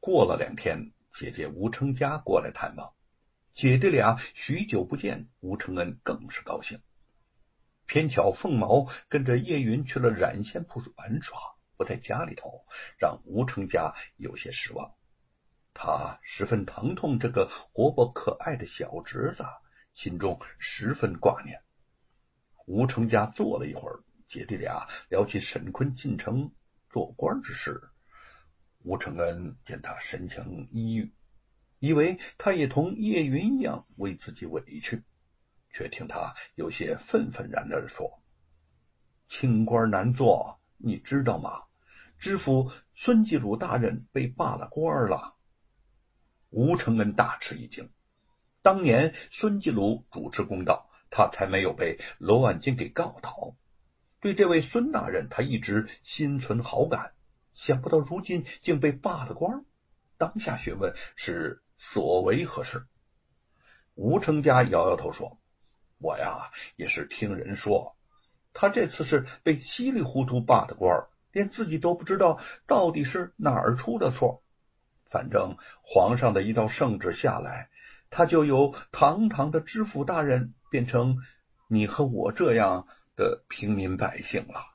过了两天，姐姐吴成家过来探望，姐弟俩许久不见，吴承恩更是高兴。偏巧凤毛跟着叶云去了染线铺玩耍，不在家里头，让吴成家有些失望。他十分疼痛这个活泼可爱的小侄子，心中十分挂念。吴成家坐了一会儿，姐弟俩聊起沈坤进城做官之事。吴承恩见他神情抑郁，以为他也同叶云一样为自己委屈，却听他有些愤愤然的说：“清官难做，你知道吗？知府孙继鲁大人被罢了官了。”吴承恩大吃一惊，当年孙继鲁主持公道。他才没有被罗万金给告倒。对这位孙大人，他一直心存好感。想不到如今竟被罢了官，当下询问是所为何事。吴成家摇摇头说：“我呀，也是听人说，他这次是被稀里糊涂罢的官，连自己都不知道到底是哪儿出的错。反正皇上的一道圣旨下来，他就由堂堂的知府大人。”变成你和我这样的平民百姓了。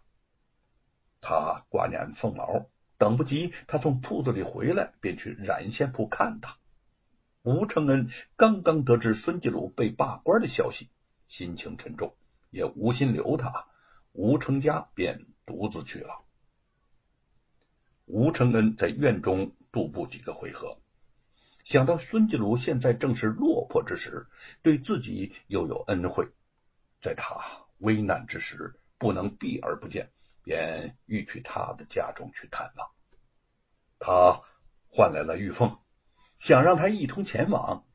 他挂念凤毛，等不及他从铺子里回来，便去染线铺看他。吴承恩刚刚得知孙继鲁被罢官的消息，心情沉重，也无心留他。吴成家便独自去了。吴承恩在院中度步几个回合。想到孙继鲁现在正是落魄之时，对自己又有恩惠，在他危难之时不能避而不见，便欲去他的家中去探望。他唤来了玉凤，想让他一同前往。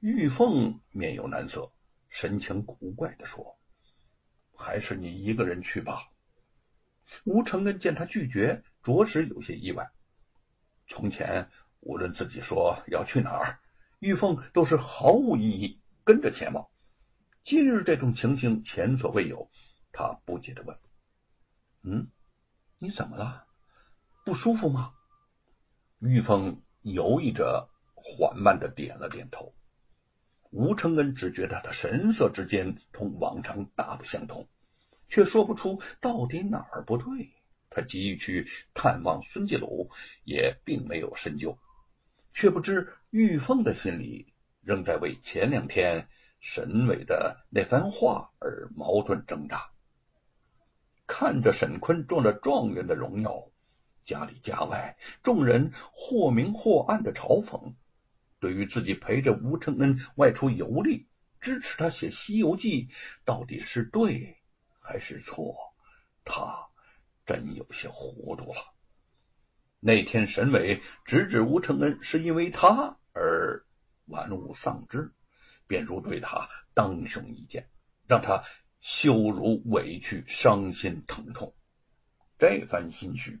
玉凤面有难色，神情古怪的说：“还是你一个人去吧。”吴承恩见他拒绝，着实有些意外。从前。无论自己说要去哪儿，玉凤都是毫无异议跟着前往。今日这种情形前所未有，他不解的问：“嗯，你怎么了？不舒服吗？”玉凤犹豫着，缓慢的点了点头。吴承恩只觉得他神色之间同往常大不相同，却说不出到底哪儿不对。他急于去探望孙继鲁，也并没有深究。却不知玉凤的心里仍在为前两天沈伟的那番话而矛盾挣扎。看着沈坤中了状元的荣耀，家里家外众人或明或暗的嘲讽，对于自己陪着吴承恩外出游历，支持他写《西游记》，到底是对还是错？他真有些糊涂了。那天，沈伟直指吴承恩是因为他而玩物丧志，便如对他当胸一剑，让他羞辱、委屈、伤心、疼痛。这番心绪，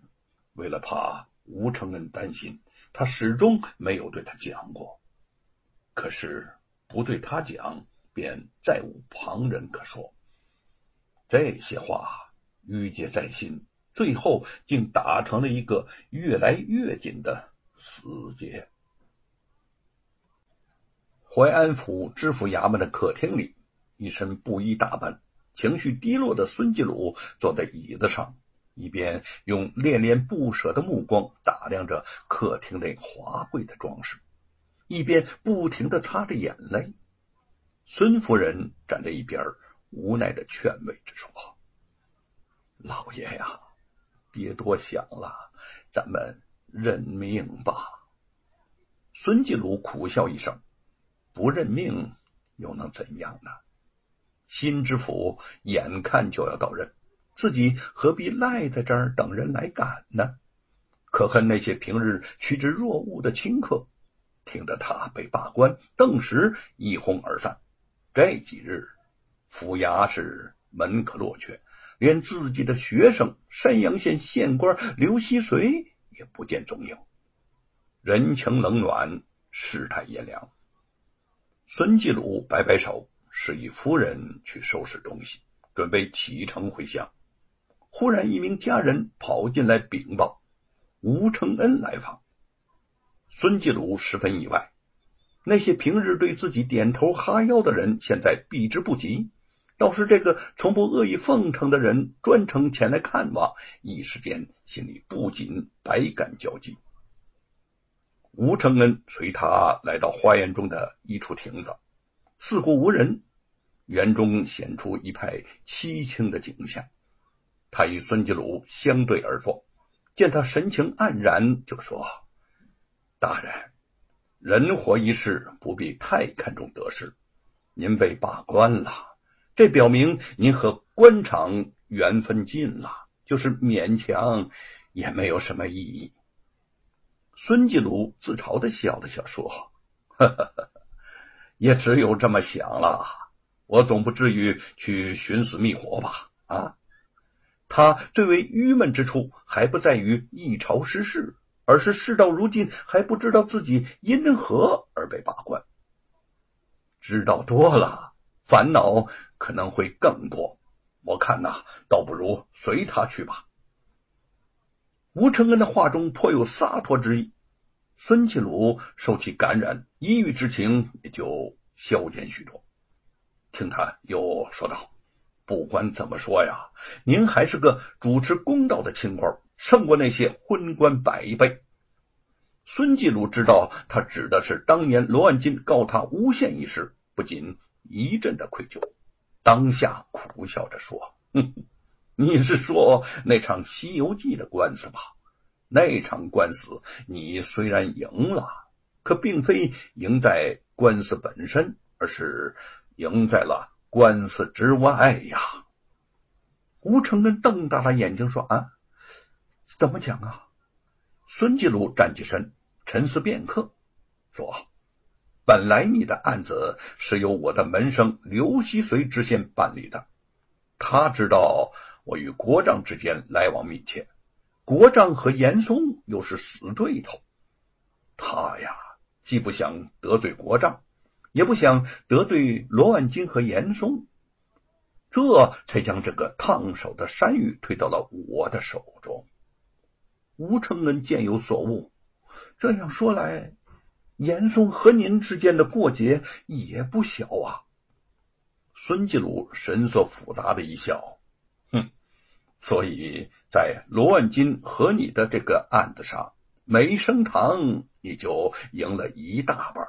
为了怕吴承恩担心，他始终没有对他讲过。可是不对他讲，便再无旁人可说。这些话郁结在心。最后竟打成了一个越来越紧的死结。淮安府知府衙门的客厅里，一身布衣打扮、情绪低落的孙继鲁坐在椅子上，一边用恋恋不舍的目光打量着客厅内华贵的装饰，一边不停的擦着眼泪。孙夫人站在一边，无奈的劝慰着说：“老爷呀。”别多想了，咱们认命吧。孙继鲁苦笑一声：“不认命又能怎样呢？新知府眼看就要到任，自己何必赖在这儿等人来赶呢？可恨那些平日趋之若鹜的清客，听得他被罢官，顿时一哄而散。这几日，府衙是门可罗雀。”连自己的学生山阳县县官刘希随也不见踪影，人情冷暖，世态炎凉。孙继鲁摆摆手，示意夫人去收拾东西，准备启程回乡。忽然，一名家人跑进来禀报：吴承恩来访。孙继鲁十分意外，那些平日对自己点头哈腰的人，现在避之不及；倒是这个从不恶意奉承的人，专程前来看望，一时间心里不禁百感交集。吴承恩随他来到花园中的一处亭子，四顾无人，园中显出一派凄清的景象。他与孙继鲁相对而坐，见他神情黯然，就说。大人，人活一世，不必太看重得失。您被罢官了，这表明您和官场缘分尽了，就是勉强也没有什么意义。孙继鲁自嘲的笑了笑，说：“呵呵呵，也只有这么想了。我总不至于去寻死觅活吧？啊，他最为郁闷之处，还不在于一朝失势。”而是事到如今还不知道自己因何而被罢官，知道多了，烦恼可能会更多。我看呐，倒不如随他去吧。吴承恩的话中颇有洒脱之意，孙启鲁受其感染，抑郁之情也就消减许多。听他又说道：“不管怎么说呀，您还是个主持公道的清官。”胜过那些昏官百倍。孙继鲁知道他指的是当年罗万金告他诬陷一事，不禁一阵的愧疚，当下苦笑着说：“哼，你是说那场《西游记》的官司吧？那场官司你虽然赢了，可并非赢在官司本身，而是赢在了官司之外呀。”吴承恩瞪大了眼睛说：“啊。”怎么讲啊？孙继鲁站起身，沉思片刻，说：“本来你的案子是由我的门生刘希随知县办理的，他知道我与国丈之间来往密切，国丈和严嵩又是死对头，他呀，既不想得罪国丈，也不想得罪罗万金和严嵩，这才将这个烫手的山芋推到了我的手中。”吴承恩见有所悟，这样说来，严嵩和您之间的过节也不小啊。孙继鲁神色复杂的一笑，哼，所以在罗万金和你的这个案子上，没升堂你就赢了一大半，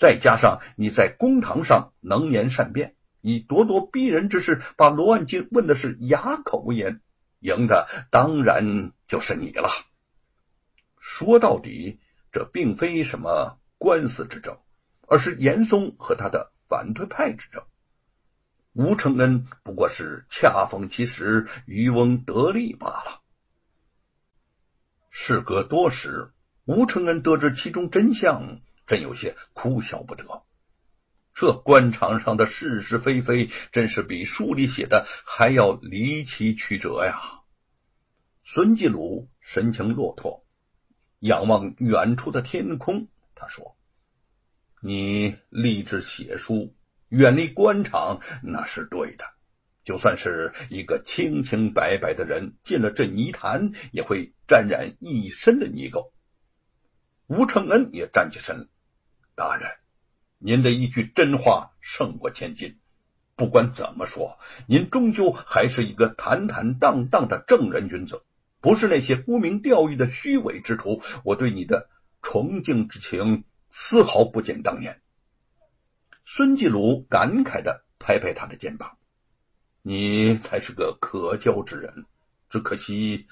再加上你在公堂上能言善辩，以咄咄逼人之势把罗万金问的是哑口无言。赢的当然就是你了。说到底，这并非什么官司之争，而是严嵩和他的反对派之争。吴承恩不过是恰逢其时，渔翁得利罢了。事隔多时，吴承恩得知其中真相，真有些哭笑不得。这官场上的是是非非，真是比书里写的还要离奇曲折呀！孙继鲁神情落拓，仰望远处的天空，他说：“你立志写书，远离官场，那是对的。就算是一个清清白白的人，进了这泥潭，也会沾染一身的泥垢。”吴承恩也站起身，大人。您的一句真话胜过千金。不管怎么说，您终究还是一个坦坦荡荡的正人君子，不是那些沽名钓誉的虚伪之徒。我对你的崇敬之情丝毫不减当年。孙继鲁感慨的拍拍他的肩膀：“你才是个可交之人，只可惜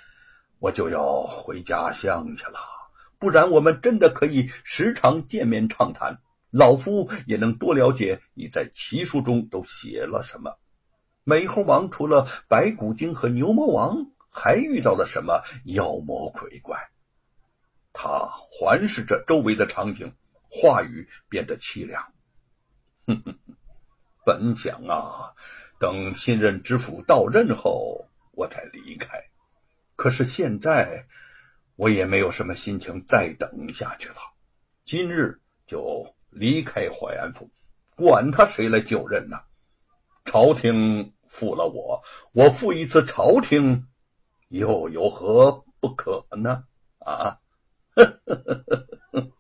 我就要回家乡去了。不然，我们真的可以时常见面畅谈。”老夫也能多了解你在奇书中都写了什么。美猴王除了白骨精和牛魔王，还遇到了什么妖魔鬼怪？他环视着周围的场景，话语变得凄凉。哼哼，本想啊，等新任知府到任后，我再离开。可是现在，我也没有什么心情再等下去了，今日就离开淮安府，管他谁来就任呢？朝廷负了我，我负一次朝廷，又有何不可呢？啊！呵呵呵呵呵。